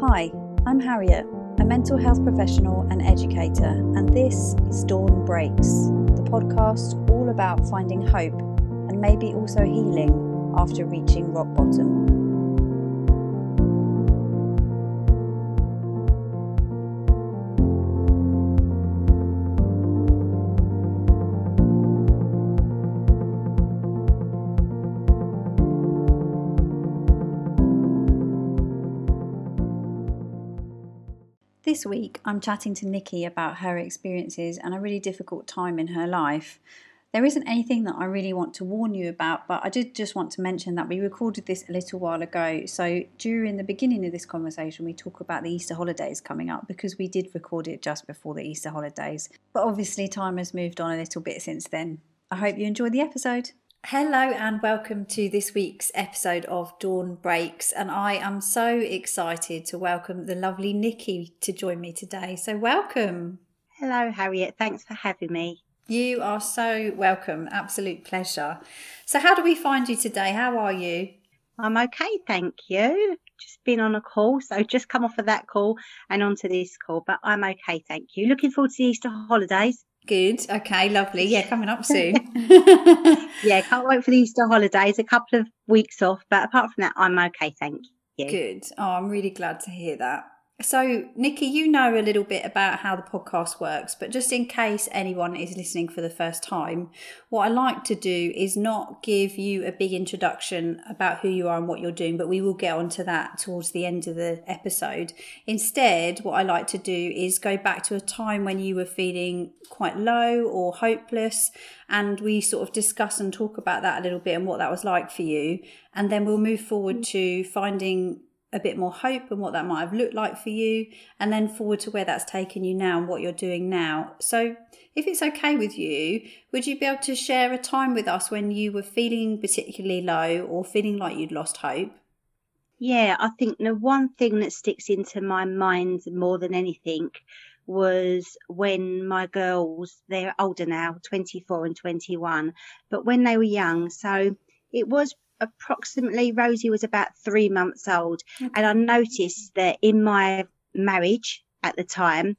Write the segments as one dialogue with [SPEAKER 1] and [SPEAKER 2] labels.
[SPEAKER 1] Hi, I'm Harriet, a mental health professional and educator, and this is Dawn Breaks, the podcast all about finding hope and maybe also healing after reaching rock bottom. This week, I'm chatting to Nikki about her experiences and a really difficult time in her life. There isn't anything that I really want to warn you about, but I did just want to mention that we recorded this a little while ago. So, during the beginning of this conversation, we talk about the Easter holidays coming up because we did record it just before the Easter holidays. But obviously, time has moved on a little bit since then. I hope you enjoyed the episode. Hello and welcome to this week's episode of Dawn Breaks. And I am so excited to welcome the lovely Nikki to join me today. So, welcome.
[SPEAKER 2] Hello, Harriet. Thanks for having me.
[SPEAKER 1] You are so welcome. Absolute pleasure. So, how do we find you today? How are you?
[SPEAKER 2] I'm okay, thank you. Just been on a call, so just come off of that call and onto this call, but I'm okay, thank you. Looking forward to the Easter holidays.
[SPEAKER 1] Good. Okay, lovely. Yeah, coming up soon.
[SPEAKER 2] yeah, can't wait for the Easter holidays. A couple of weeks off, but apart from that, I'm okay, thank you.
[SPEAKER 1] Good. Oh, I'm really glad to hear that. So, Nikki, you know a little bit about how the podcast works, but just in case anyone is listening for the first time, what I like to do is not give you a big introduction about who you are and what you're doing, but we will get onto that towards the end of the episode. Instead, what I like to do is go back to a time when you were feeling quite low or hopeless, and we sort of discuss and talk about that a little bit and what that was like for you. And then we'll move forward mm. to finding a bit more hope and what that might have looked like for you, and then forward to where that's taken you now and what you're doing now. So, if it's okay with you, would you be able to share a time with us when you were feeling particularly low or feeling like you'd lost hope?
[SPEAKER 2] Yeah, I think the one thing that sticks into my mind more than anything was when my girls, they're older now, 24 and 21, but when they were young, so it was approximately Rosie was about three months old, okay. and I noticed that in my marriage at the time,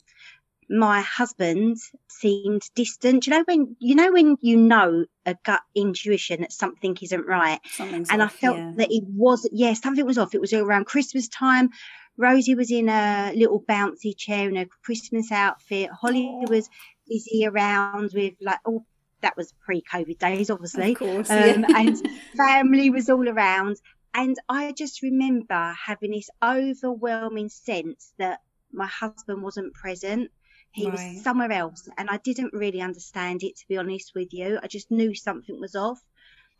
[SPEAKER 2] my husband seemed distant. You know when you know when you know a gut intuition that something isn't right,
[SPEAKER 1] Something's
[SPEAKER 2] and
[SPEAKER 1] off,
[SPEAKER 2] I felt
[SPEAKER 1] yeah.
[SPEAKER 2] that it was yeah something was off. It was around Christmas time. Rosie was in a little bouncy chair in a Christmas outfit. Holly was busy around with like all that was pre-COVID days, obviously.
[SPEAKER 1] Of course,
[SPEAKER 2] Um,
[SPEAKER 1] yeah.
[SPEAKER 2] and family was all around. And I just remember having this overwhelming sense that my husband wasn't present. He
[SPEAKER 1] Right.
[SPEAKER 2] was somewhere else. And I didn't really understand it, to be honest with you. I just knew something was off.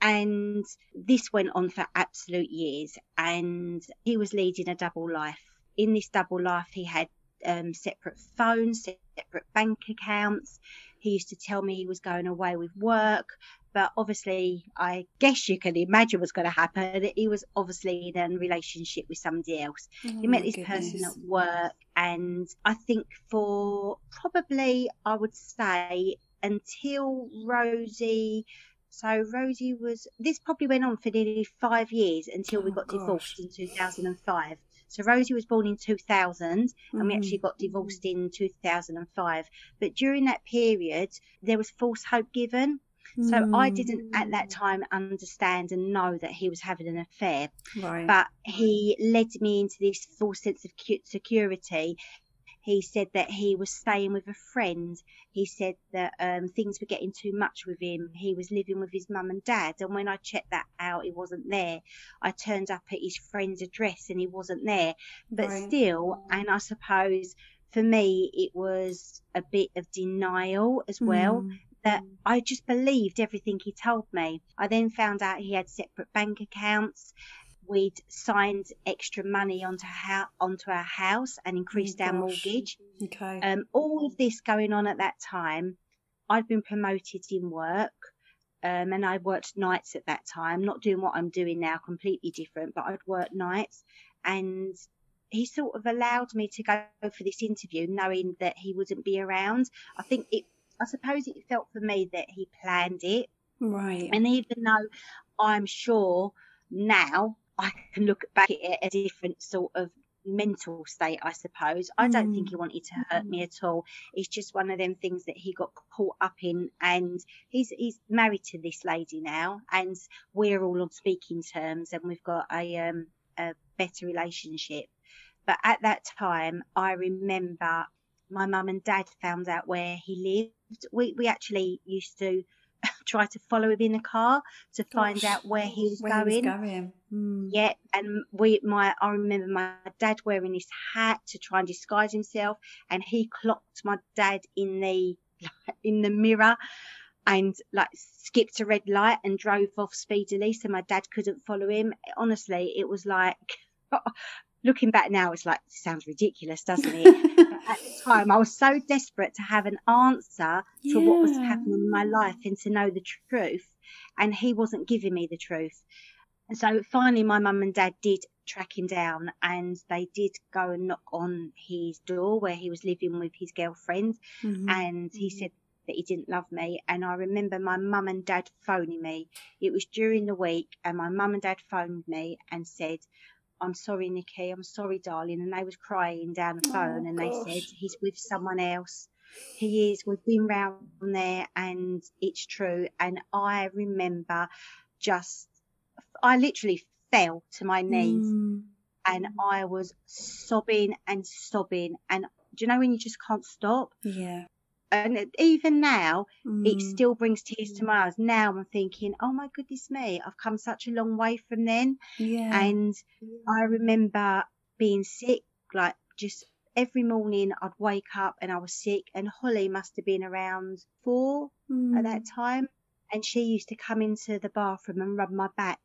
[SPEAKER 2] And this went on for absolute years. And he was leading a double life. In this double life, he had um, separate phones, separate bank accounts. He used to tell me he was going away with work, but obviously, I guess you can imagine what's going to happen. He was obviously in a relationship with somebody else.
[SPEAKER 1] Oh
[SPEAKER 2] He met this person at work, and I think for probably, I would say, until Rosie. So Rosie was. This probably went on for nearly five years until we
[SPEAKER 1] Oh,
[SPEAKER 2] got
[SPEAKER 1] gosh.
[SPEAKER 2] divorced in 2005. So Rosie was born in 2000, and we actually got divorced in 2005. But during that period, there was false hope given. So I
[SPEAKER 1] Mm.
[SPEAKER 2] didn't at that time understand and know that he was having an affair.
[SPEAKER 1] Right.
[SPEAKER 2] But he led me into this false sense of cu- security. He said that he was staying with a friend. He said that um, things were getting too much with him. He was living with his mum and dad. And when I checked that out, he wasn't there. I turned up at his friend's address and he wasn't there. But
[SPEAKER 1] Right.
[SPEAKER 2] still, and I suppose for me, it was a bit of denial as well
[SPEAKER 1] Mm.
[SPEAKER 2] that I just believed everything he told me. I then found out he had separate bank accounts. We'd signed extra money onto how onto our house and increased our
[SPEAKER 1] Oh, gosh.
[SPEAKER 2] mortgage.
[SPEAKER 1] Okay.
[SPEAKER 2] Um, all of this going on at that time. I'd been promoted in work, um, and I worked nights at that time. Not doing what I'm doing now, completely different, but I'd work nights, and he sort of allowed me to go for this interview, knowing that he wouldn't be around. I think it. I suppose it felt for me that he planned it,
[SPEAKER 1] right.
[SPEAKER 2] and even though I'm sure now I can look back at it a different sort of mental state, I suppose. I don't think
[SPEAKER 1] Mm.
[SPEAKER 2] he wanted to hurt me at all. It's just one of them things that he got caught up in, and he's he's married to this lady now, and we're all on speaking terms, and we've got a um a better relationship. But at that time, I remember my mum and dad found out where he lived. We we actually used to try to follow him in a car to find
[SPEAKER 1] Gosh,
[SPEAKER 2] out where he was
[SPEAKER 1] Where he
[SPEAKER 2] going.
[SPEAKER 1] was going. Mm.
[SPEAKER 2] Yeah, and we, my, I remember my dad wearing his hat to try and disguise himself, and he clocked my dad in the in the mirror, and like skipped a red light and drove off speedily, so my dad couldn't follow him. Honestly, it was like, looking back now, it's like sounds ridiculous, doesn't it? At the time, I was so desperate to have an answer to what was happening in my life and to know the truth, and he wasn't giving me the truth. And so finally, my mum and dad did track him down and they did go and knock on his door where he was living with his girlfriend.
[SPEAKER 1] Mhm.
[SPEAKER 2] And he said that he didn't love me. And I remember my mum and dad phoning me. It was during the week, and my mum and dad phoned me and said, I'm sorry, Nikki. I'm sorry, darling. And they was crying down the
[SPEAKER 1] Oh,
[SPEAKER 2] phone and they said, he's with someone else. He is. We've been round there and it's true. And I remember just, I literally fell to my knees
[SPEAKER 1] Mm.
[SPEAKER 2] and I was sobbing and sobbing. And do you know when you just can't stop?
[SPEAKER 1] Yeah.
[SPEAKER 2] And even now, it
[SPEAKER 1] Mm.
[SPEAKER 2] still brings tears to my eyes. Now I'm thinking, oh my goodness me, I've come such a long way from then.
[SPEAKER 1] Yeah.
[SPEAKER 2] And I remember being sick, like just every morning I'd wake up and I was sick. And Holly must have been around four at that
[SPEAKER 1] Mm.
[SPEAKER 2] time. And she used to come into the bathroom and rub my back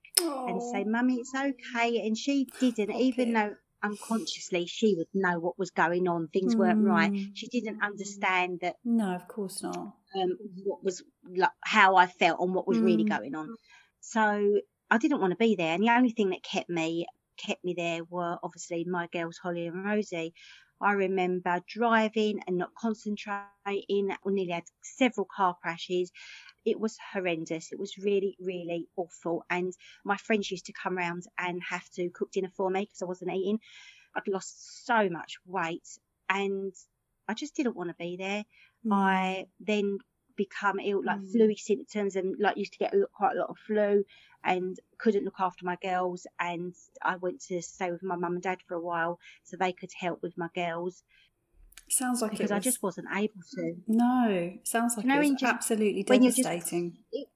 [SPEAKER 2] and say. Mummy, it's okay. And she didn't,
[SPEAKER 1] Poor
[SPEAKER 2] even though unconsciously she would know what was going on, things weren't right.
[SPEAKER 1] Mm.
[SPEAKER 2] She didn't understand that
[SPEAKER 1] No, of course not.
[SPEAKER 2] um, what was like how I felt and what was really
[SPEAKER 1] Mm.
[SPEAKER 2] going on. So I didn't want to be there, and the only thing that kept me kept me there were obviously my girls Holly and Rosie. I remember driving and not concentrating. We nearly had several car crashes. It was horrendous. It was really, really awful. And my friends used to come round and have to cook dinner for me because I wasn't eating. I'd lost so much weight, and I just didn't want to be there.
[SPEAKER 1] Mm.
[SPEAKER 2] I then become ill, like
[SPEAKER 1] Mm.
[SPEAKER 2] flu symptoms, and like used to get quite a lot of flu, and couldn't look after my girls. And I went to stay with my mum and dad for a while so they could help with my girls
[SPEAKER 1] Sounds like
[SPEAKER 2] because
[SPEAKER 1] it
[SPEAKER 2] I just wasn't able to.
[SPEAKER 1] No, sounds like
[SPEAKER 2] you know
[SPEAKER 1] it was
[SPEAKER 2] just-
[SPEAKER 1] absolutely
[SPEAKER 2] when you're just-
[SPEAKER 1] devastating.
[SPEAKER 2] It,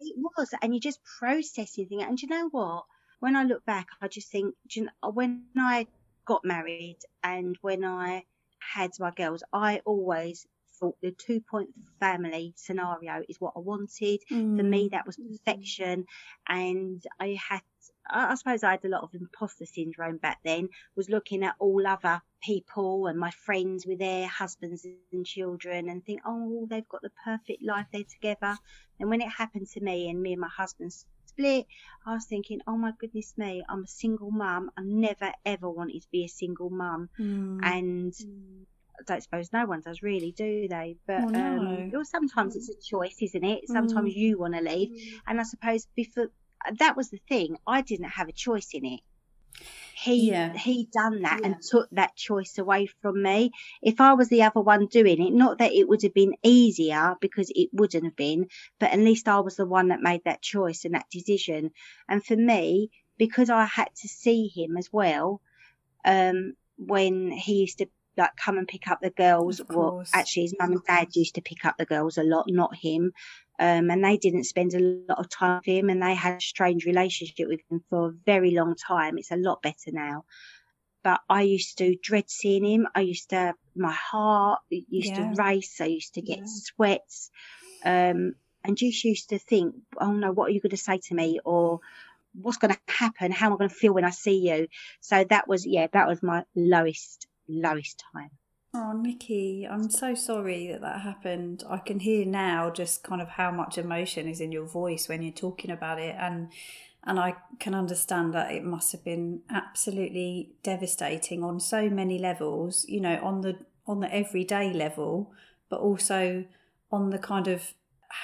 [SPEAKER 2] it was, and you're just processing things. And do you know what? When I look back, I just think, do you know, when I got married and when I had my girls, I always thought the two point family scenario is what I wanted. For me,
[SPEAKER 1] Mm.
[SPEAKER 2] that was perfection. And I had, I suppose I had a lot of imposter syndrome back then, was looking at all other people and my friends with their husbands and children and think, oh, they've got the perfect life, they're together. And when it happened to me and me and my husband split, I was thinking, oh my goodness me, I'm a single mum. I never ever wanted to be a single mum.
[SPEAKER 1] Mm.
[SPEAKER 2] And I don't suppose no one does really, do they? But
[SPEAKER 1] Well, no.
[SPEAKER 2] um, well, sometimes it's a choice, isn't it? Sometimes
[SPEAKER 1] Mm.
[SPEAKER 2] you want to leave, and I suppose before that was the thing. I didn't have a choice in it. He
[SPEAKER 1] Yeah.
[SPEAKER 2] he done that and took that choice away from me. If I was the other one doing it, not that it would have been easier because it wouldn't have been, but at least I was the one that made that choice and that decision. And for me, because I had to see him as well, um, when he used to like come and pick up the girls. Well, actually, his mum and dad used to pick up the girls a lot, not him. Um, and they didn't spend a lot of time with him, and they had a strange relationship with him for a very long time. It's a lot better now. But I used to dread seeing him. I used to, my heart used
[SPEAKER 1] Yeah.
[SPEAKER 2] to race. I used to get
[SPEAKER 1] Yeah.
[SPEAKER 2] sweats. Um, and just used to think, oh no, what are you going to say to me? Or what's going to happen? How am I going to feel when I see you? So that was, yeah, that was my lowest, lowest time.
[SPEAKER 1] Oh, Nikki, I'm so sorry that that happened. I can hear now just kind of how much emotion is in your voice when you're talking about it, and and I can understand that it must have been absolutely devastating on so many levels. You know, on the on the everyday level, but also on the kind of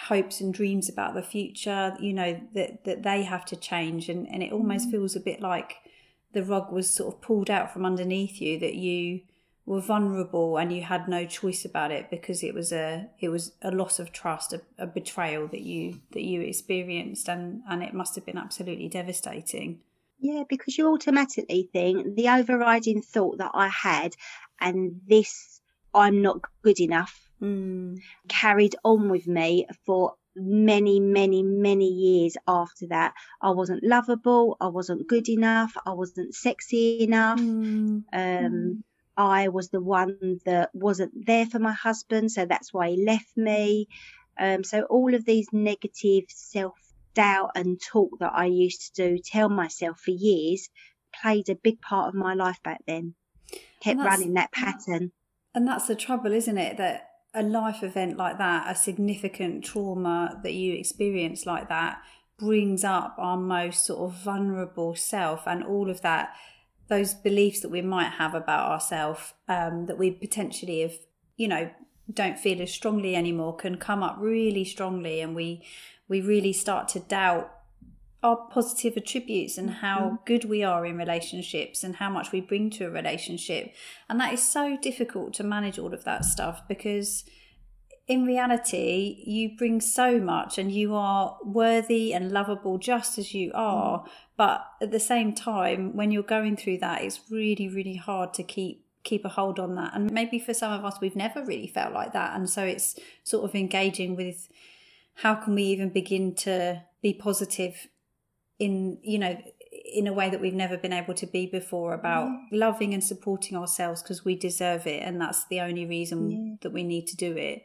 [SPEAKER 1] hopes and dreams about the future. You know that that they have to change, and and it almost mm. feels a bit like the rug was sort of pulled out from underneath you that you were vulnerable and you had no choice about it because it was a it was a loss of trust a, a betrayal that you that you experienced and and it must have been absolutely devastating
[SPEAKER 2] yeah because you automatically think the overriding thought that i had and this i'm not good enough
[SPEAKER 1] mm.
[SPEAKER 2] carried on with me for many, many, many years after that. I wasn't lovable. I wasn't good enough. I wasn't sexy enough.
[SPEAKER 1] Mm.
[SPEAKER 2] Um, I was the one that wasn't there for my husband, so that's why he left me. Um, so all of these negative self doubt and talk that I used to do, tell myself for years, played a big part of my life back then. Kept running that pattern.
[SPEAKER 1] And that's the trouble, isn't it? That a life event like that, a significant trauma that you experience like that, brings up our most sort of vulnerable self and all of that, those beliefs that we might have about ourselves um, that we potentially have, you know, don't feel as strongly anymore can come up really strongly and we we really start to doubt our positive attributes and how mm-hmm. good we are in relationships and how much we bring to a relationship. And that is so difficult to manage all of that stuff because in reality, you bring so much and you are worthy and lovable just as you are. Mm. But at the same time, when you're going through that, it's really, really hard to keep keep a hold on that. And maybe for some of us, we've never really felt like that. And so it's sort of engaging with how can we even begin to be positive in you know in a way that we've never been able to be before about yeah. loving and supporting ourselves because we deserve it and that's the only reason yeah. that we need to do it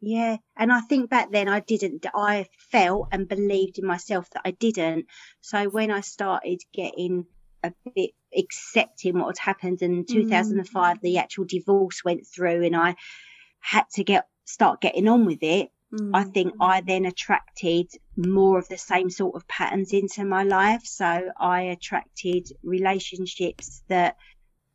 [SPEAKER 2] yeah and i think back then i didn't i felt and believed in myself that i didn't so when i started getting a bit accepting what had happened in 2005 mm. the actual divorce went through and i had to get start getting on with it Mm. I think I then attracted more of the same sort of patterns into my life. So I attracted relationships that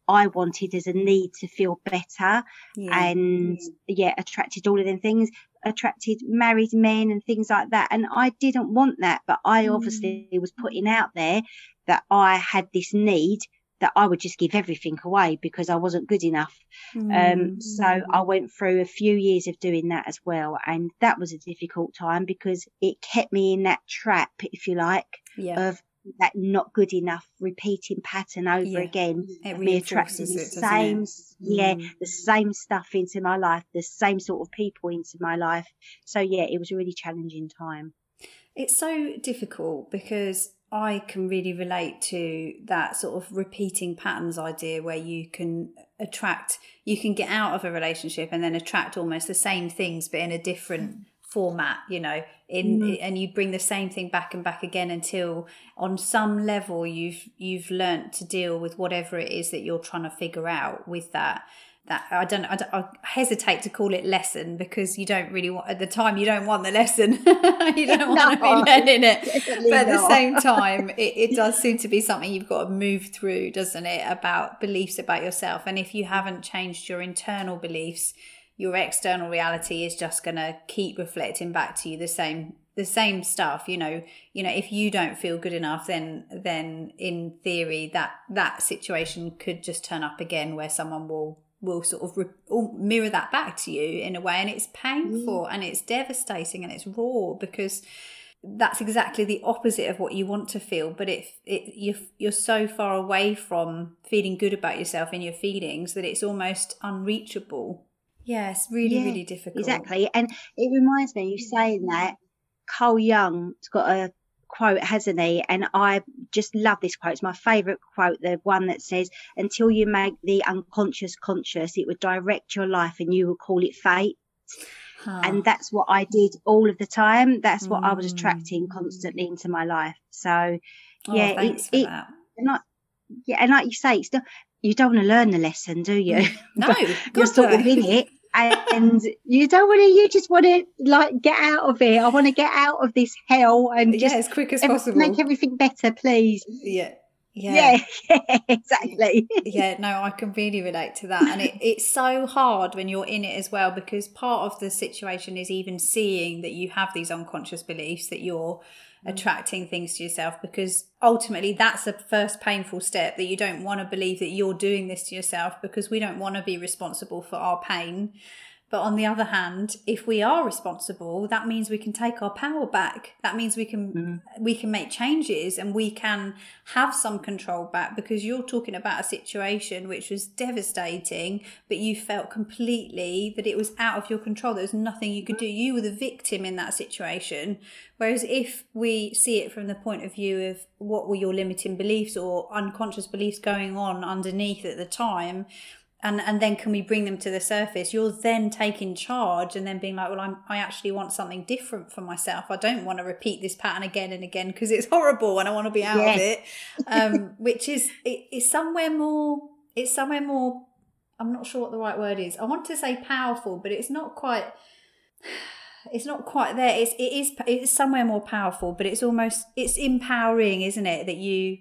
[SPEAKER 2] I wanted as a need to feel better yeah. and yeah, attracted all of them things, attracted married men and things like that. And I didn't want that, but I mm. obviously was putting out there that I had this need that I would just give everything away because I wasn't good enough. Mm. Um, so I went through a few years of doing that as well. And that was a difficult time because it kept me in that trap, if you like,
[SPEAKER 1] yeah.
[SPEAKER 2] of that not good enough repeating pattern over yeah. again.
[SPEAKER 1] It me attracting
[SPEAKER 2] the same,
[SPEAKER 1] it?
[SPEAKER 2] yeah, mm. the same stuff into my life, the same sort of people into my life. So yeah, it was a really challenging time.
[SPEAKER 1] It's so difficult because I can really relate to that sort of repeating patterns idea where you can attract, you can get out of a relationship and then attract almost the same things, but in a different format, you know, in mm-hmm. and you bring the same thing back and back again until on some level you've you've learnt to deal with whatever it is that you're trying to figure out with that that I don't, I don't, I hesitate to call it lesson because you don't really want at the time you don't want the lesson. You don't want to be learning it. But at the same time it, it does seem to be something you've got to move through doesn't it about beliefs about yourself. And if you haven't changed your internal beliefs your external reality is just going to keep reflecting back to you the same the same stuff you know. You know if you don't feel good enough then then in theory that that situation could just turn up again where someone will will sort of re- mirror that back to you in a way and it's painful mm. and it's devastating and it's raw because that's exactly the opposite of what you want to feel but if it, you're, you're so far away from feeling good about yourself and your feelings that it's almost unreachable. Yes really yeah, really difficult.
[SPEAKER 2] exactly and it reminds me you saying that Carl Jung's got a quote, hasn't he? And I just love this quote. It's my favourite quote, the one that says, Until you make the unconscious conscious, it would direct your life and you will call it fate. Huh. And that's what I did all of the time. That's what mm. I was attracting mm. constantly into my life. So,
[SPEAKER 1] oh,
[SPEAKER 2] yeah,
[SPEAKER 1] oh, it, it,
[SPEAKER 2] not, yeah, and like you say, it's still, you don't want to learn the lesson, do you?
[SPEAKER 1] No,
[SPEAKER 2] you're sort of in it and you don't want to you just want to like get out of it i want to get out of this hell and
[SPEAKER 1] yeah as quick as possible
[SPEAKER 2] make everything better please
[SPEAKER 1] yeah yeah.
[SPEAKER 2] yeah, yeah, exactly.
[SPEAKER 1] yeah, no, I can really relate to that. And it, it's so hard when you're in it as well because part of the situation is even seeing that you have these unconscious beliefs that you're attracting things to yourself because ultimately that's the first painful step that you don't want to believe that you're doing this to yourself because we don't want to be responsible for our pain but on the other hand, if we are responsible, that means we can take our power back. That means we can mm. we can make changes and we can have some control back because you're talking about a situation which was devastating, but you felt completely that it was out of your control. There was nothing you could do. You were the victim in that situation. Whereas if we see it from the point of view of what were your limiting beliefs or unconscious beliefs going on underneath at the time, and and then can we bring them to the surface? You're then taking charge and then being like well I'm, i actually want something different for myself. I don't want to repeat this pattern again and again because it's horrible and i want to be out of it. Um, which is it, it's somewhere more it's somewhere more i'm not sure what the right word is. I want to say powerful but it's not quite it's not quite there. It's it is it's somewhere more powerful but it's almost it's empowering isn't it that you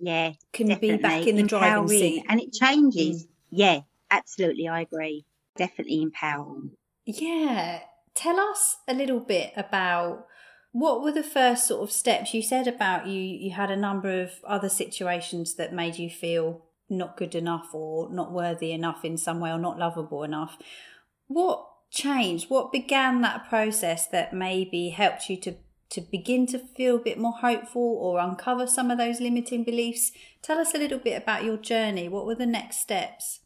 [SPEAKER 2] yeah
[SPEAKER 1] can definitely. be back in the empowering. driving seat?
[SPEAKER 2] and it changes. Mm yeah, absolutely. I agree. Definitely empowering.
[SPEAKER 1] Yeah. Tell us a little bit about what were the first sort of steps you said about you you had a number of other situations that made you feel not good enough or not worthy enough in some way or not lovable enough what changed what began that process that maybe helped you to to begin to feel a bit more hopeful or uncover some of those limiting beliefs. Tell us a little bit about your journey. What were the next steps?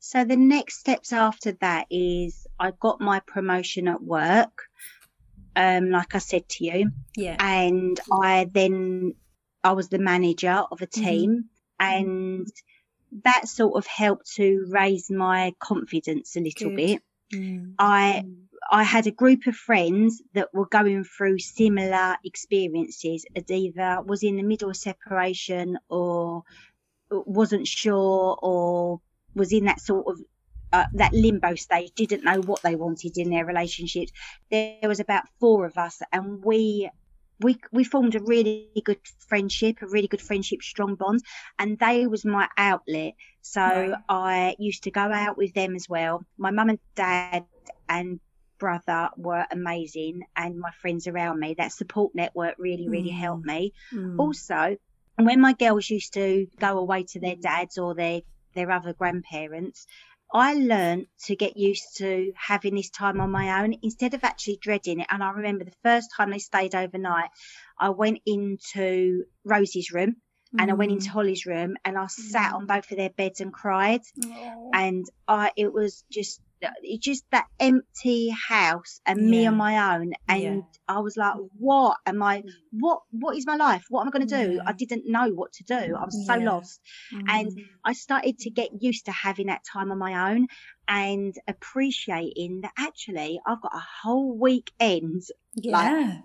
[SPEAKER 2] So, the next steps after that is I got my promotion at work, um, like I said to you.
[SPEAKER 1] Yeah.
[SPEAKER 2] And I then, I was the manager of a mm-hmm. team, mm-hmm. and that sort of helped to raise my confidence a little Good. bit. Mm. I I had a group of friends that were going through similar experiences. It either was in the middle of separation or wasn't sure or was in that sort of uh, that limbo stage, didn't know what they wanted in their relationships. There was about four of us, and we we we formed a really good friendship, a really good friendship, strong bond, and they was my outlet. So right. I used to go out with them as well. My mum and dad and brother were amazing and my friends around me. That support network really, really mm. helped me. Mm. Also, when my girls used to go away to their dads or their, their other grandparents, I learned to get used to having this time on my own instead of actually dreading it. And I remember the first time they stayed overnight, I went into Rosie's room and I went into mm. Holly's room and I sat on mm. both of their beds and cried. And I, it was just it's just that empty house and yeah. me on my own and yeah. i was like what am i what what is my life what am i going to do yeah. i didn't know what to do i was so lost mm. and i started to get used to having that time on my own and appreciating that actually i've got a whole weekend
[SPEAKER 1] yeah like,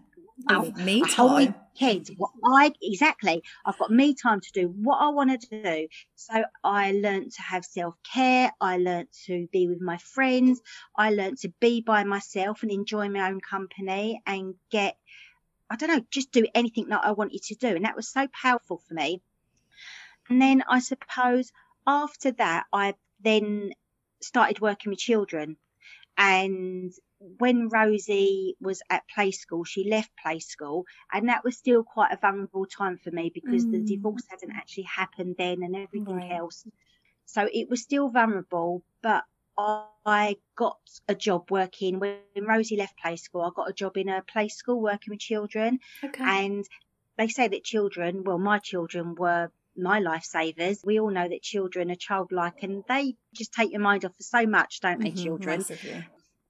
[SPEAKER 1] me time.
[SPEAKER 2] Kids, what I exactly. I've got me time to do what I want to do. So I learned to have self care. I learned to be with my friends. I learned to be by myself and enjoy my own company and get. I don't know, just do anything that I wanted to do, and that was so powerful for me. And then I suppose after that, I then started working with children and when Rosie was at play school, she left play school, and that was still quite a vulnerable time for me because mm. the divorce hadn't actually happened then and everything right. else. So it was still vulnerable, but I got a job working when Rosie left play school. I got a job in a play school working with children, okay. and they say that children, well, my children were my lifesavers. We all know that children are childlike and they just take your mind off for so much, don't they, mm-hmm, children?
[SPEAKER 1] Massively.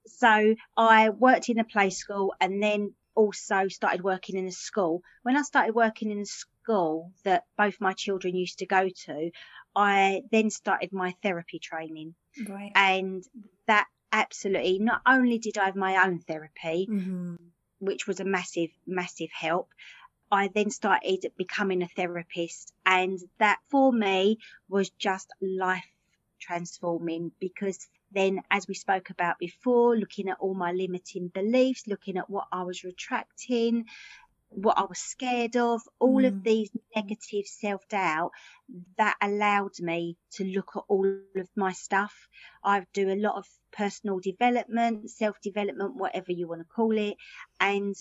[SPEAKER 2] So I worked in a play school and then also started working in a school. When I started working in a school that both my children used to go to, I then started my therapy training.
[SPEAKER 1] Right.
[SPEAKER 2] And that absolutely, not only did I have my own therapy, mm-hmm. which was a massive, massive help, I then started becoming a therapist. And that for me was just life transforming because then, as we spoke about before, looking at all my limiting beliefs, looking at what I was retracting, what I was scared of, all mm. of these negative self doubt that allowed me to look at all of my stuff. I do a lot of personal development, self development, whatever you want to call it. And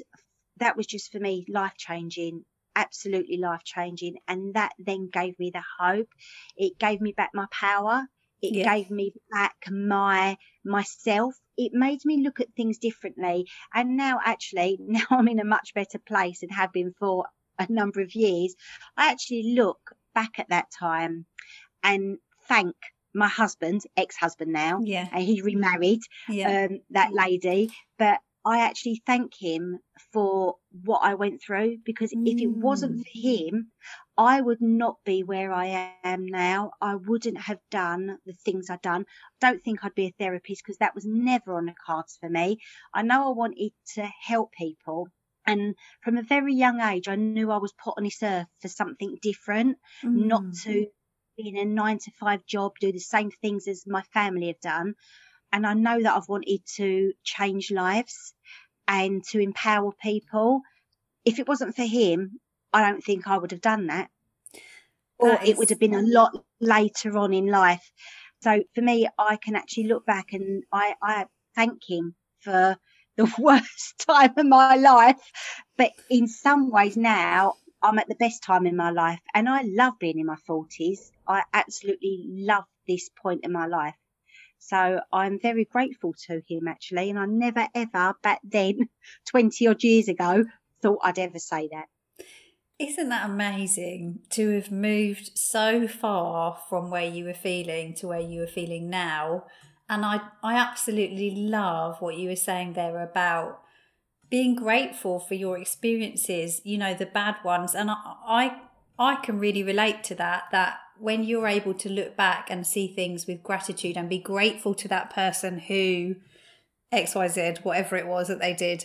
[SPEAKER 2] that was just for me life changing absolutely life changing and that then gave me the hope it gave me back my power it yeah. gave me back my myself. It made me look at things differently. And now actually now i'm in a much better place and have been for a number of years. I actually look back at that time and thank my husband ex-husband now
[SPEAKER 1] yeah.
[SPEAKER 2] and he remarried yeah. um, that lady. But I actually thank him for what I went through because mm. if it wasn't for mm. him, I would not be where I am now. I wouldn't have done the things I've done. I don't think I'd be a therapist because that was never on the cards for me. I know I wanted to help people. And from a very young age, I knew I was put on this earth for something different, mm. not to be in a nine to five job, do the same things as my family have done and I know that I've wanted to change lives and to empower people. If it wasn't for him, I don't think I would have done that. Or is... it would have been a lot later on in life. So for me, I can actually look back and I, I thank him for the worst time of my life. But in some ways now, I'm at the best time in my life and I love being in my 40s. I absolutely love this point in my life. So I'm very grateful to him actually. And I never ever back then, 20 odd years ago, thought I'd ever say that.
[SPEAKER 1] Isn't that amazing to have moved so far from where you were feeling to where you are feeling now? And I, I absolutely love what you were saying there about being grateful for your experiences, you know, the bad ones. And I, I, I can really relate to that, that when you're able to look back and see things with gratitude and be grateful to that person who xyz whatever it was that they did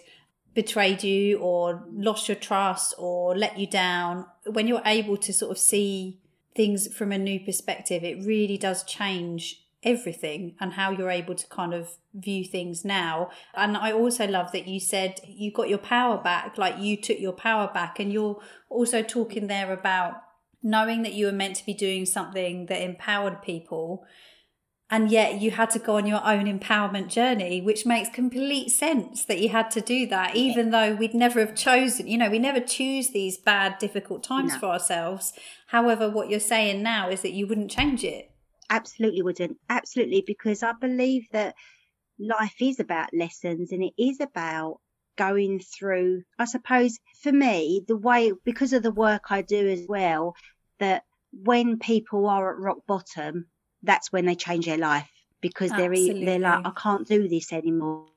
[SPEAKER 1] betrayed you or lost your trust or let you down when you're able to sort of see things from a new perspective it really does change everything and how you're able to kind of view things now. And I also love that you said you got your power back, like you took your power back, and you're also talking there about knowing that you were meant to be doing something that empowered people and yet you had to go on your own empowerment journey which makes complete sense that you had to do that even though we'd never have chosen you know we never choose these bad difficult times no. for ourselves. However what you're saying now is that you wouldn't change it.
[SPEAKER 2] Absolutely wouldn't. Absolutely because i believe that life is about lessons and it is about going through, I suppose for me, the way, because of the work I do as well, that when people are at rock bottom, that's when they change their life because they're, they're like, I can't do this anymore.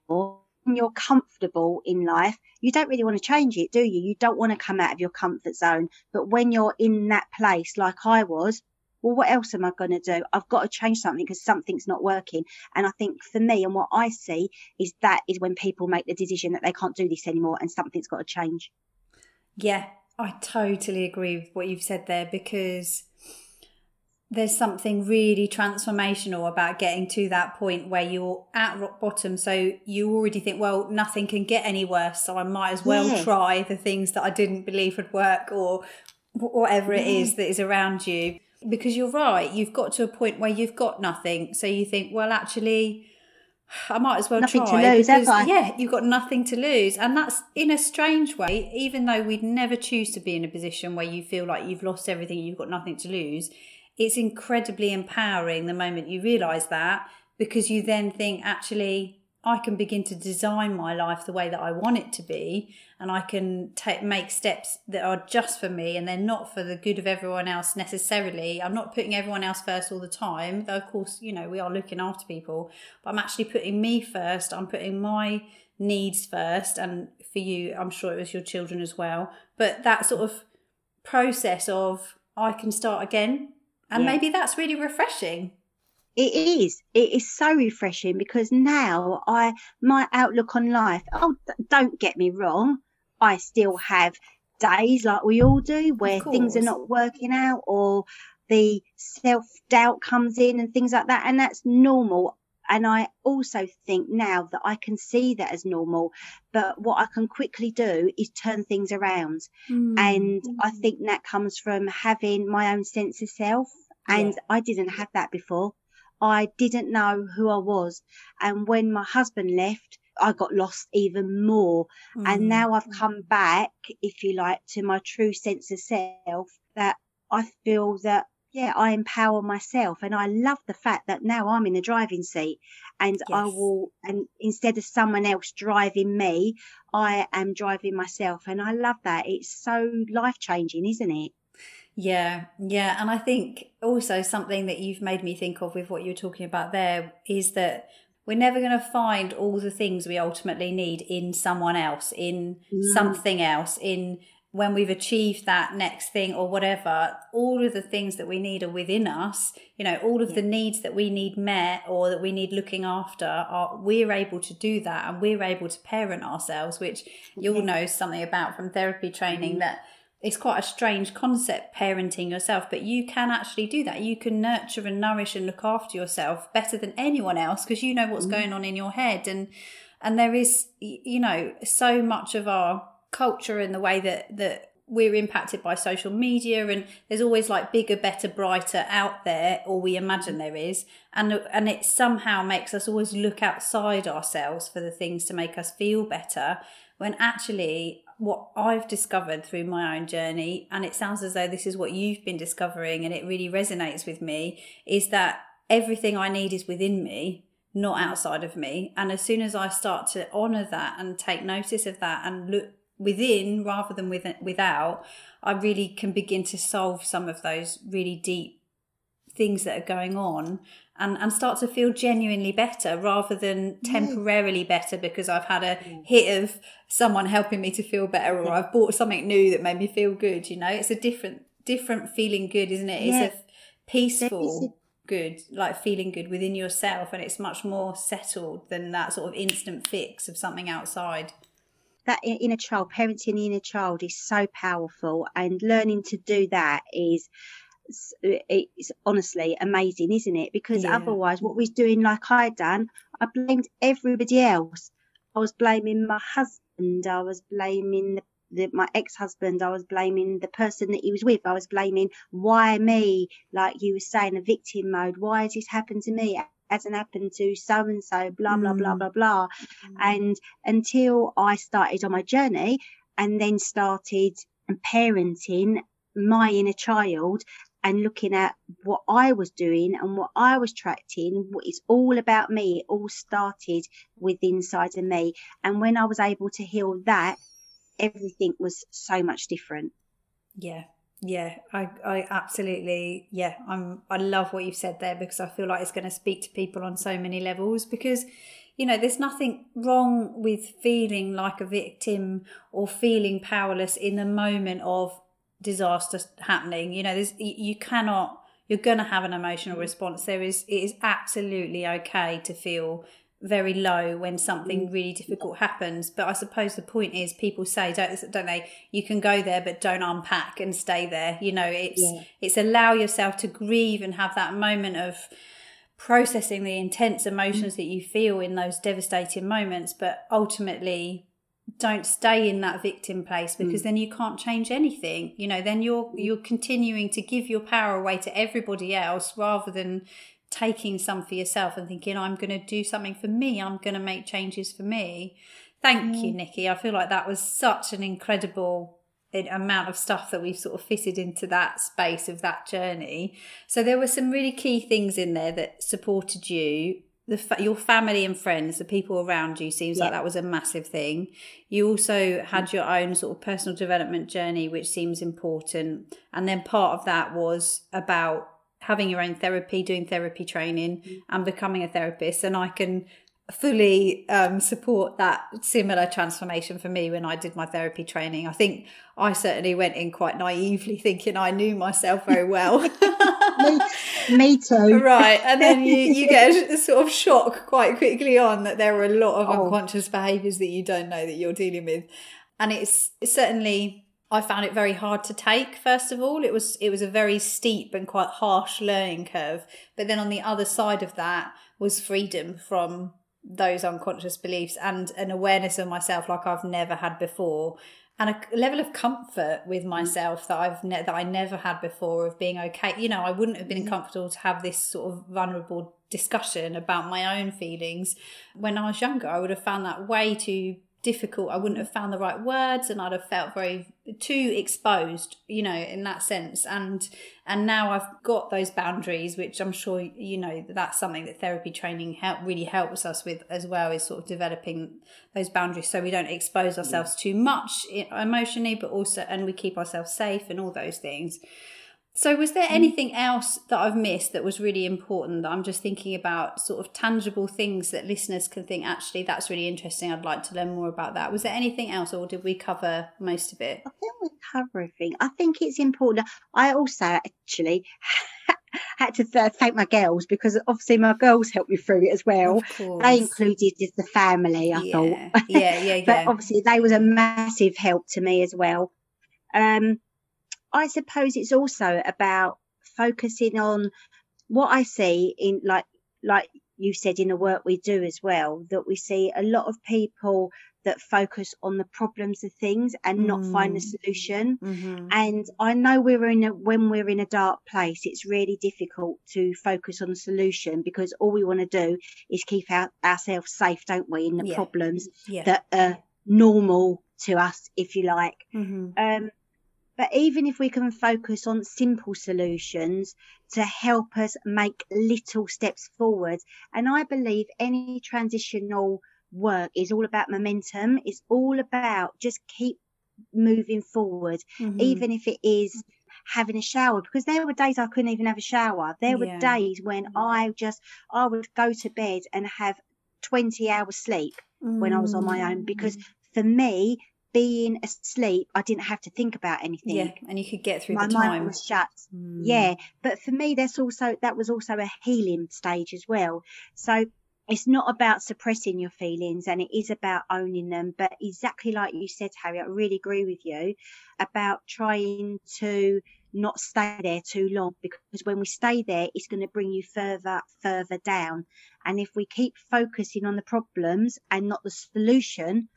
[SPEAKER 2] When you're comfortable in life, you don't really want to change it, do you? You don't want to come out of your comfort zone. But when you're in that place, like I was, well, what else am I going to do? I've got to change something because something's not working. And I think for me and what I see is that is when people make the decision that they can't do this anymore and something's got to change.
[SPEAKER 1] Yeah, I totally agree with what you've said there because there's something really transformational about getting to that point where you're at rock bottom. So you already think, well, nothing can get any worse. So I might as well yeah. try the things that I didn't believe would work or whatever it is that is around you because you're right you've got to a point where you've got nothing so you think well actually I might as well
[SPEAKER 2] nothing
[SPEAKER 1] try.
[SPEAKER 2] To lose, because,
[SPEAKER 1] yeah, you've got nothing to lose. And that's in a strange way, even though we'd never choose to be in a position where you feel like you've lost everything, you've got nothing to lose. It's incredibly empowering the moment you realize that because you then think, actually, I can begin to design my life the way that I want it to be, and I can take make steps that are just for me, and they're not for the good of everyone else necessarily. I'm not putting everyone else first all the time, though. Of course, you know we are looking after people, but I'm actually putting me first. I'm putting my needs first, and for you, I'm sure it was your children as well. But that sort of process of I can start again, and yeah. maybe that's really refreshing
[SPEAKER 2] it is. It is so refreshing because now I my outlook on life. Oh, don't get me wrong. I still have days like we all do where things are not working out or the self doubt comes in and things like that, and that's normal. And I also think now that I can see that as normal, but what I can quickly do is turn things around. Mm. And I think that comes from having my own sense of self. And yeah. I didn't have that before. I didn't know who I was. And when my husband left, I got lost even more. Mm. And now I've come back, if you like, to my true sense of self that I feel that yeah, I empower myself and I love the fact that now I'm in the driving seat and yes. I will and instead of someone else driving me, I am driving myself and I love that. It's so life changing, isn't it?
[SPEAKER 1] Yeah, yeah. And I think also something that you've made me think of with what you're talking about there is that we're never going to find all the things we ultimately need in someone else, in mm. something else, in when we've achieved that next thing or whatever, all of the things that we need are within us. You know, all of yeah. the needs that we need met or that we need looking after are we're able to do that and we're able to parent ourselves, which you'll know something about from therapy training mm-hmm. that it's quite a strange concept parenting yourself, but you can actually do that. You can nurture and nourish and look after yourself better than anyone else because you know what's mm-hmm. going on in your head and and there is you know so much of our culture and the way that that we're impacted by social media and there's always like bigger better brighter out there or we imagine there is and and it somehow makes us always look outside ourselves for the things to make us feel better when actually what I've discovered through my own journey and it sounds as though this is what you've been discovering and it really resonates with me is that everything I need is within me not outside of me. And as soon as I start to honor that and take notice of that and look within rather than with, without, I really can begin to solve some of those really deep things that are going on and, and start to feel genuinely better rather than mm. temporarily better because I've had a mm. hit of someone helping me to feel better or mm. I've bought something new that made me feel good. You know, it's a different different feeling good, isn't it? It's a peaceful good, like feeling good within yourself and it's much more settled than that sort of instant fix of something outside.
[SPEAKER 2] That inner child, parenting the inner child is so powerful, and learning to do that is it's honestly amazing, isn't it? Because yeah. otherwise, what we're doing, like I done, I blamed everybody else. I was blaming my husband. I was blaming the, the, my ex-husband. I was blaming the person that he was with. I was blaming why me, like you were saying, a victim mode. Why has this happened to me? hasn't happened to so and so, blah, blah, blah, mm. blah, blah. Mm. And until I started on my journey and then started parenting my inner child and looking at what I was doing and what I was tracking, it's all about me. It all started with inside of me. And when I was able to heal that, everything was so much different.
[SPEAKER 1] Yeah, yeah, I, I absolutely, yeah, I'm, I love what you've said there because I feel like it's going to speak to people on so many levels because, you know, there's nothing wrong with feeling like a victim or feeling powerless in the moment of disaster happening. You know, there's, you cannot, you're going to have an emotional response. There is, it is absolutely okay to feel very low when something mm. really difficult happens. But I suppose the point is people say, don't don't they? You can go there, but don't unpack and stay there. You know, it's yeah. it's allow yourself to grieve and have that moment of processing the intense emotions mm. that you feel in those devastating moments. But ultimately, don't stay in that victim place because mm. then you can't change anything you know then you're mm. you're continuing to give your power away to everybody else rather than taking some for yourself and thinking, I'm going to do something for me, I'm going to make changes for me. Thank mm. you, Nikki. I feel like that was such an incredible amount of stuff that we've sort of fitted into that space of that journey. So there were some really key things in there that supported you. The fa- your family and friends, the people around you, seems yeah. like that was a massive thing. You also had your own sort of personal development journey, which seems important. And then part of that was about having your own therapy, doing therapy training, mm-hmm. and becoming a therapist. And I can fully um, support that similar transformation for me when I did my therapy training. I think I certainly went in quite naively thinking I knew myself very well.
[SPEAKER 2] me.
[SPEAKER 1] Right. And then you, you get a sort of shock quite quickly on that there are a lot of oh. unconscious behaviours that you don't know that you're dealing with. And it's, it's certainly I found it very hard to take. First of all, it was it was a very steep and quite harsh learning curve. But then on the other side of that was freedom from those unconscious beliefs and an awareness of myself like I've never had before, and a level of comfort with myself that I've ne- that I never had before of being okay. You know, I wouldn't have been mm. comfortable to have this sort of vulnerable discussion about my own feelings. When I was younger, I would have found that way too difficult. I wouldn't have found the right words and I'd have felt very too exposed, you know, in that sense. And and now I've got those boundaries, which I'm sure you know that's something that therapy training help really helps us with as well, is sort of developing those boundaries so we don't expose ourselves too much eh, emotionally, but also and we keep ourselves safe and all those things. So, was there mm. anything else that I've missed that was really important that I'm just thinking about, sort of tangible things that listeners can think, actually, that's really interesting. I'd like to learn more about that. Was there anything else, or did we cover most of it?
[SPEAKER 2] I think we cover everything. I think it's important. I also actually had to thank my girls because obviously my girls helped me through it as well. They included just the family, I
[SPEAKER 1] yeah.
[SPEAKER 2] thought.
[SPEAKER 1] Yeah, yeah, yeah.
[SPEAKER 2] but obviously they was a massive help to me as well. Um, I suppose it's also about focusing on what I see in like like you said in the work we do as well that we see a lot of people that focus on the problems of things and mm. not find the mm. solution mm-hmm. and i know we're in a when we're in a dark place it's really difficult to focus on the solution because all we want to do is keep our, ourselves safe don't we in the yeah. problems yeah. that are normal to us if you like mm-hmm. um, but even if we can focus on simple solutions to help us make little steps forward, and I believe any transitional work is all about momentum, it's all about just keep moving forward, mm-hmm. even if it is having a shower because there were days I couldn't even have a shower. There were yeah. days when I just I would go to bed and have 20 hours sleep mm. when I was on my own because mm. for me being asleep, I didn't have to think about anything.
[SPEAKER 1] Yeah, and you could get through
[SPEAKER 2] My
[SPEAKER 1] the time.
[SPEAKER 2] My mind was shut. Mm. Yeah, but for me, that's also that was also a healing stage as well. So it's not about suppressing your feelings, and it is about owning them. But exactly like you said, Harry, I really agree with you about trying to not stay there too long because when we stay there, it's going to bring you further, further down. And if we keep focusing on the problems and not the solution,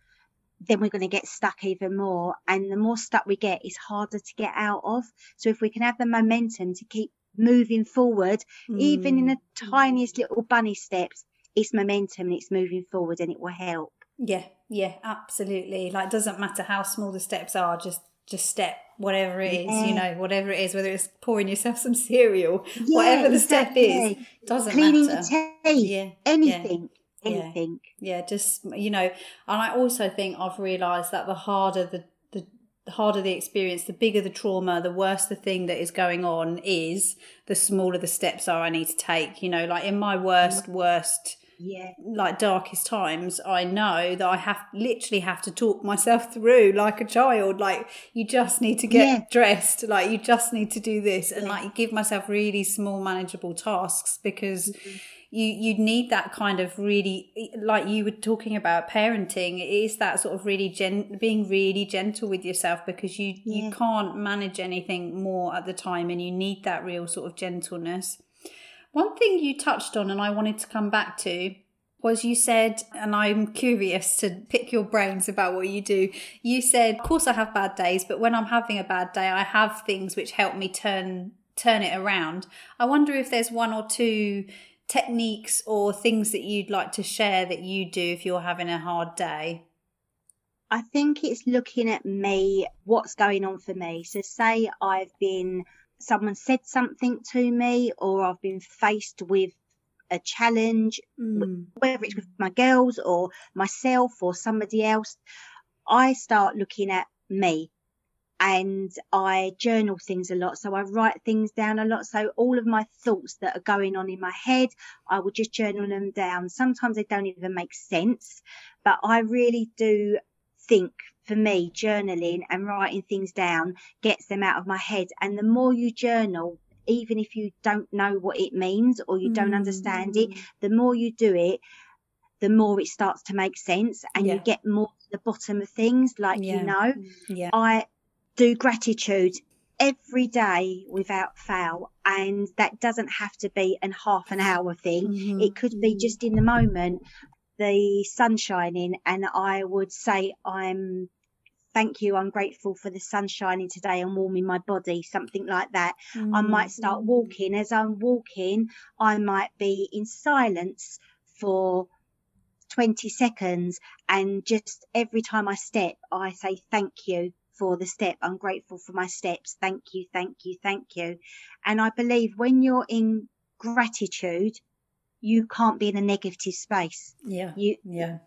[SPEAKER 2] then we're going to get stuck even more. And the more stuck we get, it's harder to get out of. So if we can have the momentum to keep moving forward, mm. even in the mm. tiniest little bunny steps, it's momentum and it's moving forward and it will help.
[SPEAKER 1] Yeah, yeah, absolutely. Like, it doesn't matter how small the steps are, just just step whatever it is, yeah. you know, whatever it is, whether it's pouring yourself some cereal, yeah, whatever the exactly. step is, doesn't
[SPEAKER 2] Cleaning
[SPEAKER 1] matter.
[SPEAKER 2] Cleaning the teeth, yeah, anything anything.
[SPEAKER 1] Yeah. yeah, just you know, and I also think I've realised that the harder the the harder the experience, the bigger the trauma, the worse the thing that is going on is, the smaller the steps are I need to take. You know, like in my worst, worst,
[SPEAKER 2] yeah,
[SPEAKER 1] like darkest times, I know that I have literally have to talk myself through like a child. Like you just need to get yeah. dressed, like you just need to do this, and yeah. like give myself really small, manageable tasks because. Mm-hmm you you need that kind of really like you were talking about parenting it is that sort of really gen being really gentle with yourself because you yeah. you can't manage anything more at the time and you need that real sort of gentleness one thing you touched on and i wanted to come back to was you said, and I'm curious to pick your brains about what you do. You said, of course, I have bad days, but when I'm having a bad day, I have things which help me turn turn it around. I wonder if there's one or two techniques or things that you'd like to share that you do if you're having a hard day?
[SPEAKER 2] I think it's looking at me, what's going on for me. So, say I've been, someone said something to me, or I've been faced with a challenge, mm. whether it's with my girls or myself or somebody else, I start looking at me and I journal things a lot. So I write things down a lot. So all of my thoughts that are going on in my head, I will just journal them down. Sometimes they don't even make sense, but I really do think for me, journaling and writing things down gets them out of my head. And the more you journal, even if you don't know what it means or you don't understand it, mm. the more you do it, the more it starts to make sense and yeah. you get more to the bottom of things like yeah. you know
[SPEAKER 1] yeah.
[SPEAKER 2] i do gratitude every day without fail and that doesn't have to be an half an hour thing mm-hmm. it could be just in the moment the sun shining and i would say i'm thank you, I'm grateful for the sun shining today and warming my body, something like that. Mm. I might start mm. walking. As I'm walking, I might be in silence for 20 seconds and just every time I step, I say thank you for the step. I'm grateful for my steps. Thank you, thank you, thank you. And I believe when you're in gratitude, you can't be in a negative space.
[SPEAKER 1] Yeah.
[SPEAKER 2] You
[SPEAKER 1] yeah.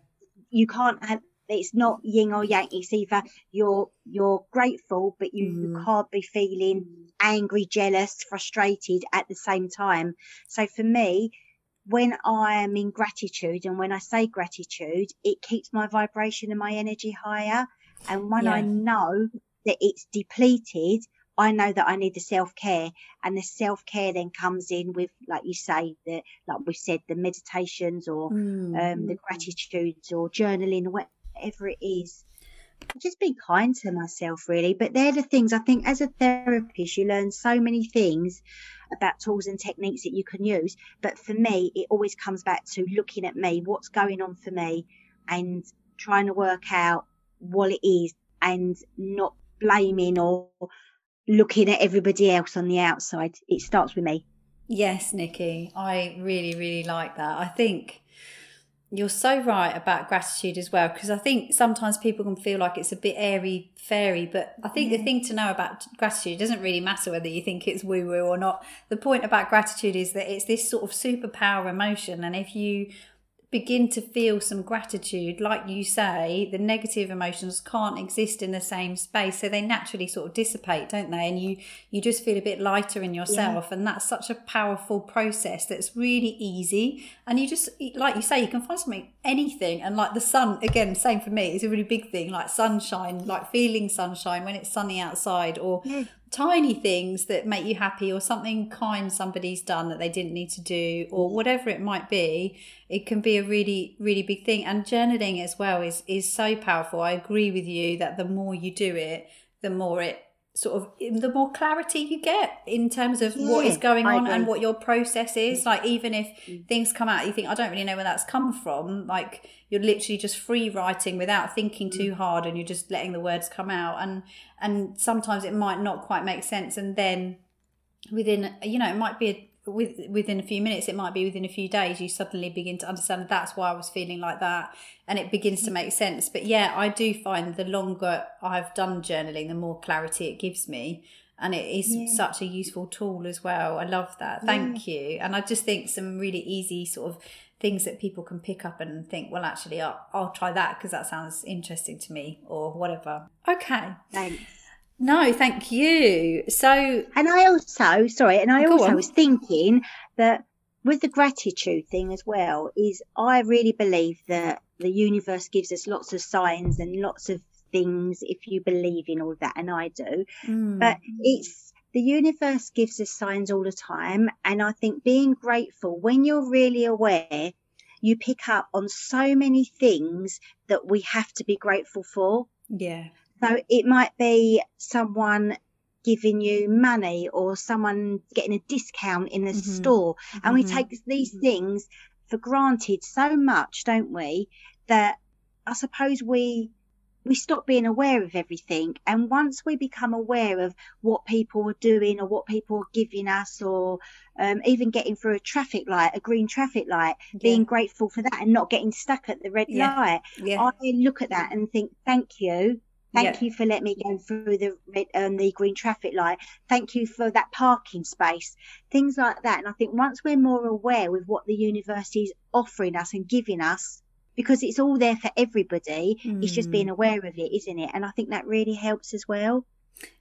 [SPEAKER 2] You can't have it's not yin or yang. It's either you're you're grateful, but you, mm. you can't be feeling angry, jealous, frustrated at the same time. So for me, when I am in gratitude and when I say gratitude, it keeps my vibration and my energy higher. And when yeah. I know that it's depleted, I know that I need the self care, and the self care then comes in with, like you say, the like we said, the meditations or mm. um, the gratitudes or journaling, whatever it is. Just be kind to myself, really. But they're the things I think as a therapist, you learn so many things about tools and techniques that you can use. But for me, it always comes back to looking at me, what's going on for me, and trying to work out what it is and not blaming or looking at everybody else on the outside. It starts with me.
[SPEAKER 1] Yes, Nikki, I really, really like that. I think you're so right about gratitude as well because I think sometimes people can feel like it's a bit airy fairy, but I think the thing to know about gratitude doesn't really matter whether you think it's woo woo or not. The point about gratitude is that it's this sort of superpower emotion, and if you begin to feel some gratitude, like you say, the negative emotions can't exist in the same space. So they naturally sort of dissipate, don't they? And you you just feel a bit lighter in yourself. Yeah. And that's such a powerful process that's really easy. And you just like you say, you can find something anything. And like the sun, again, same for me, it's a really big thing, like sunshine, like feeling sunshine when it's sunny outside, or yeah tiny things that make you happy or something kind somebody's done that they didn't need to do or mm. whatever it might be it can be a really really big thing. And journaling as well is is so powerful. I agree with you that the more you do it the more it sort of the more clarity you get in terms of yeah, what is going on and what your process is. Like even if mm. things come out you think i don't really know where that's come from like you're literally just free writing without thinking too mm. hard and you're just letting the words come out. And and sometimes it might not quite make sense. And then within you know it might be a with within a few minutes it might be within a few days you suddenly begin to understand that's why i was feeling like that and it begins to mm. make sense. But yeah i do find the longer i've done journaling the more clarity it gives me and it is yeah. such a useful tool as well. I love that. Thank yeah. you. And i just think some really easy sort of things that people can pick up and think well actually i'll, I'll try that because that sounds interesting to me or whatever. Okay.
[SPEAKER 2] Thanks
[SPEAKER 1] no, thank you. So,
[SPEAKER 2] and I also, sorry, and I also on. was thinking that with the gratitude thing as well, is I really believe that the universe gives us lots of signs and lots of things if you believe in all that, and I do. Mm. But it's the universe gives us signs all the time, and I think being grateful when you're really aware, you pick up on so many things that we have to be grateful for.
[SPEAKER 1] Yeah.
[SPEAKER 2] So it might be someone giving you money or someone getting a discount in the mm-hmm. store. And mm-hmm. we take these things for granted so much, don't we? That I suppose we we stop being aware of everything. And once we become aware of what people are doing or what people are giving us, or um, even getting through a traffic light, a green traffic light, yeah. being grateful for that and not getting stuck at the red yeah. light, yeah. I look at that and think, thank you. Thank yeah. you for letting me go through the red, um, the green traffic light. Thank you for that parking space. Things like that. And I think once we're more aware with what the university is offering us and giving us, because it's all there for everybody, mm. it's just being hmm. aware of it, isn't it? And I think that really helps as well.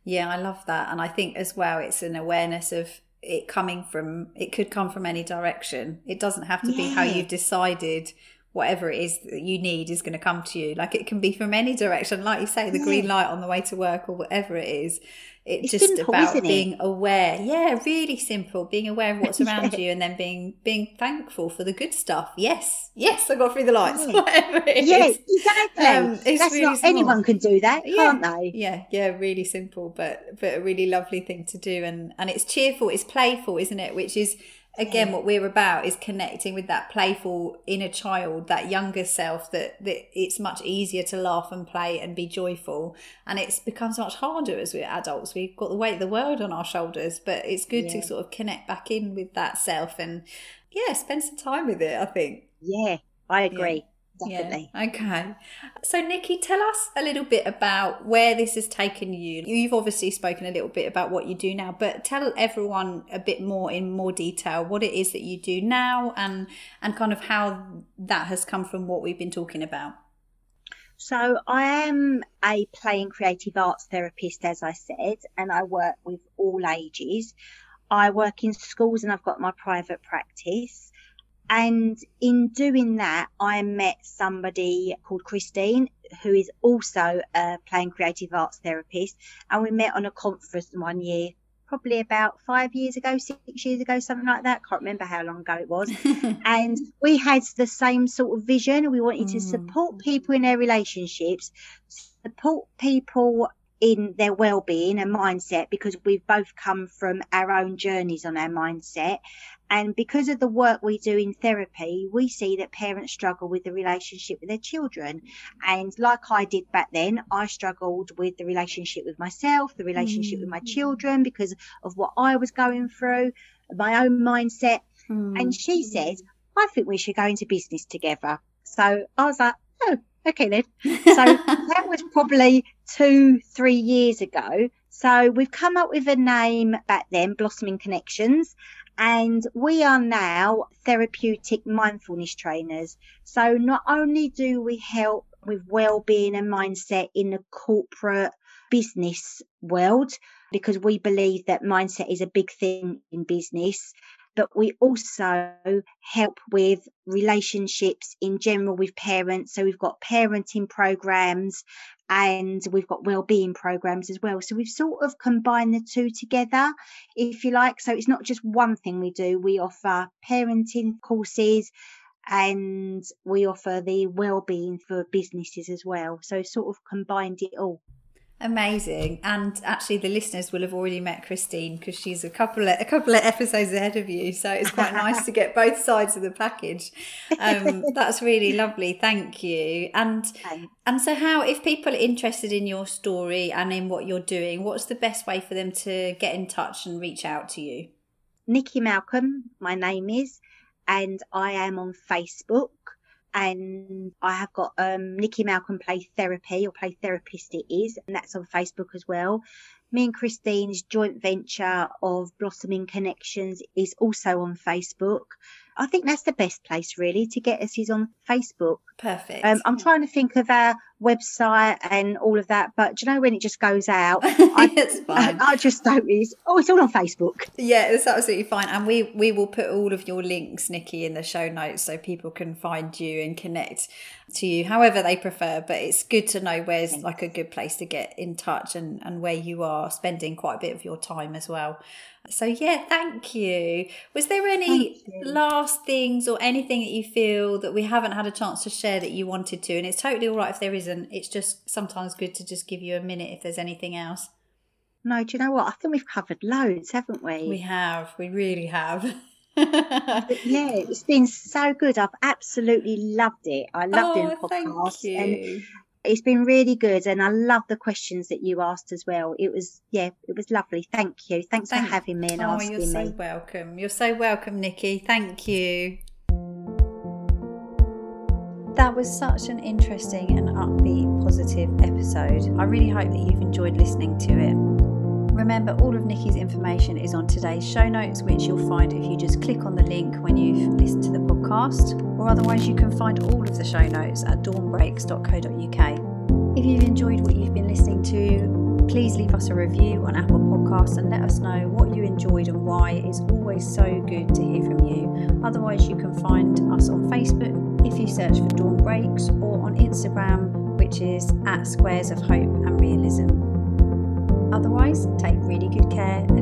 [SPEAKER 1] Yeah, I love that. And I think as well, it's an awareness of it coming from, it could come from any direction. It doesn't have to yeah. be how you've decided whatever it is that you need is going to come to you. Like it can be from any direction, like you say, the yeah. green light on the way to work or whatever it is. It's, it's just simple, about being it? aware. Yeah, really simple. Being aware of what's around yeah. you and then being being thankful for the good stuff. Yes, yes, I got through the lights. Yeah. Whatever it
[SPEAKER 2] yes, is. exactly. Um, That's really not, anyone can do that, can't they?
[SPEAKER 1] Yeah, yeah, really simple, but but a really lovely thing to do. And and it's cheerful, it's playful, isn't it? Which is again mm. what we're about is connecting with that playful inner child that younger self that, that it's much easier to laugh and play and be joyful. And it's becomes much harder as we're adults. We've got the weight of the world on our shoulders but it's good yeah. to sort of connect back in with that self and yeah spend some time with it i think.
[SPEAKER 2] Yeah i agree. yeah definitely.
[SPEAKER 1] Yeah. Okay. So, Nikki, tell us a little bit about where this has taken you. You've obviously spoken a little bit about what you do now, but tell everyone a bit more in more detail what it is that you do now and and kind of how that has come from what we've been talking about.
[SPEAKER 2] So, I am a play and creative arts therapist, as I said, and I work with all ages. I work in schools and I've got my private practice. And in doing that, I met somebody called Christine, who is also a playing creative arts therapist. And we met on a conference one year, probably about five years ago, six years ago, something like that. Can't remember how long ago it was. and we had the same sort of vision. We wanted mm. to support people in their relationships, support people in their well-being and mindset because we've both come from our own journeys on our mindset and because of the work we do in therapy we see that parents struggle with the relationship with their children and like i did back then i struggled with the relationship with myself the relationship mm. with my mm. children because of what i was going through my own mindset mm. and she said i think we should go into business together so i was like oh okay then. So that was probably two, three years ago. So we've come up with a name back then, Blossoming Connections, and we are now therapeutic mindfulness trainers. So not only do we help with well-being and mindset in the corporate business world because we believe that mindset is a big thing in business but we also help with relationships in general with parents. So we've got parenting programs and we've got well-being programs as well. So we've sort of combined the two together, if you like. So it's not just one thing we do. We offer parenting courses and we offer the well-being for businesses as well. So sort of combined it all.
[SPEAKER 1] Amazing, and actually, the listeners will have already met Christine because she's a couple of a couple of episodes ahead of you. So it's quite nice to get both sides of the package. Um, that's really lovely. Thank you. And and so, how if people are interested in your story and in what you're doing, what's the best way for them to get in touch and reach out to you?
[SPEAKER 2] Nikki Malcolm, my name is, and I am on Facebook and I have got um, Nikki Malcolm Play Therapy or Play Therapist it is, and that's on Facebook as well. Me and Christine's joint venture of Blossoming Connections is also on Facebook. I think that's the best place really to get us is on Facebook.
[SPEAKER 1] Perfect.
[SPEAKER 2] Um, I'm trying to think of our website and all of that, but do you know when it just goes out? I,
[SPEAKER 1] it's fine.
[SPEAKER 2] I, I just don't. It's, oh, it's all on Facebook.
[SPEAKER 1] Yeah, it's absolutely fine, and we we will put all of your links, Nikki, in the show notes so people can find you and connect to you however they prefer. But it's good to know where's Thanks. like a good place to get in touch and and where you are spending quite a bit of your time as well. So yeah, thank you. Was there any last things or anything that you feel that we haven't had a chance to share that you wanted to? And it's totally all right if there isn't. It's just sometimes good to just give you a minute if there's anything else.
[SPEAKER 2] No, do you know what? I think we've covered loads, haven't we?
[SPEAKER 1] We have. We really have.
[SPEAKER 2] yeah, it's been so good. I've absolutely loved it. I love oh, doing podcasts. And it's been really good and I love the questions that you asked as well. It was yeah, it was lovely. Thank you. Thanks Thank, for having me and oh, asking
[SPEAKER 1] you're so
[SPEAKER 2] me.
[SPEAKER 1] welcome. You're so welcome, Nikki. Thank you. That was such an interesting and upbeat, positive episode. I really hope that you've enjoyed listening to it. Remember, all of Nikki's information is on today's show notes, which you'll find if you just click on the link when you've listened to the podcast, or otherwise, you can find all of the show notes at dawnbreaks.co.uk. If you've enjoyed what you've been listening to, please leave us a review on Apple Podcasts and let us know what you enjoyed and why. It's always so good to hear from you. Otherwise, you can find us on Facebook if you search for Dawn Breaks or on Instagram, which is at Squares of Hope and Realism. Otherwise, take really good care and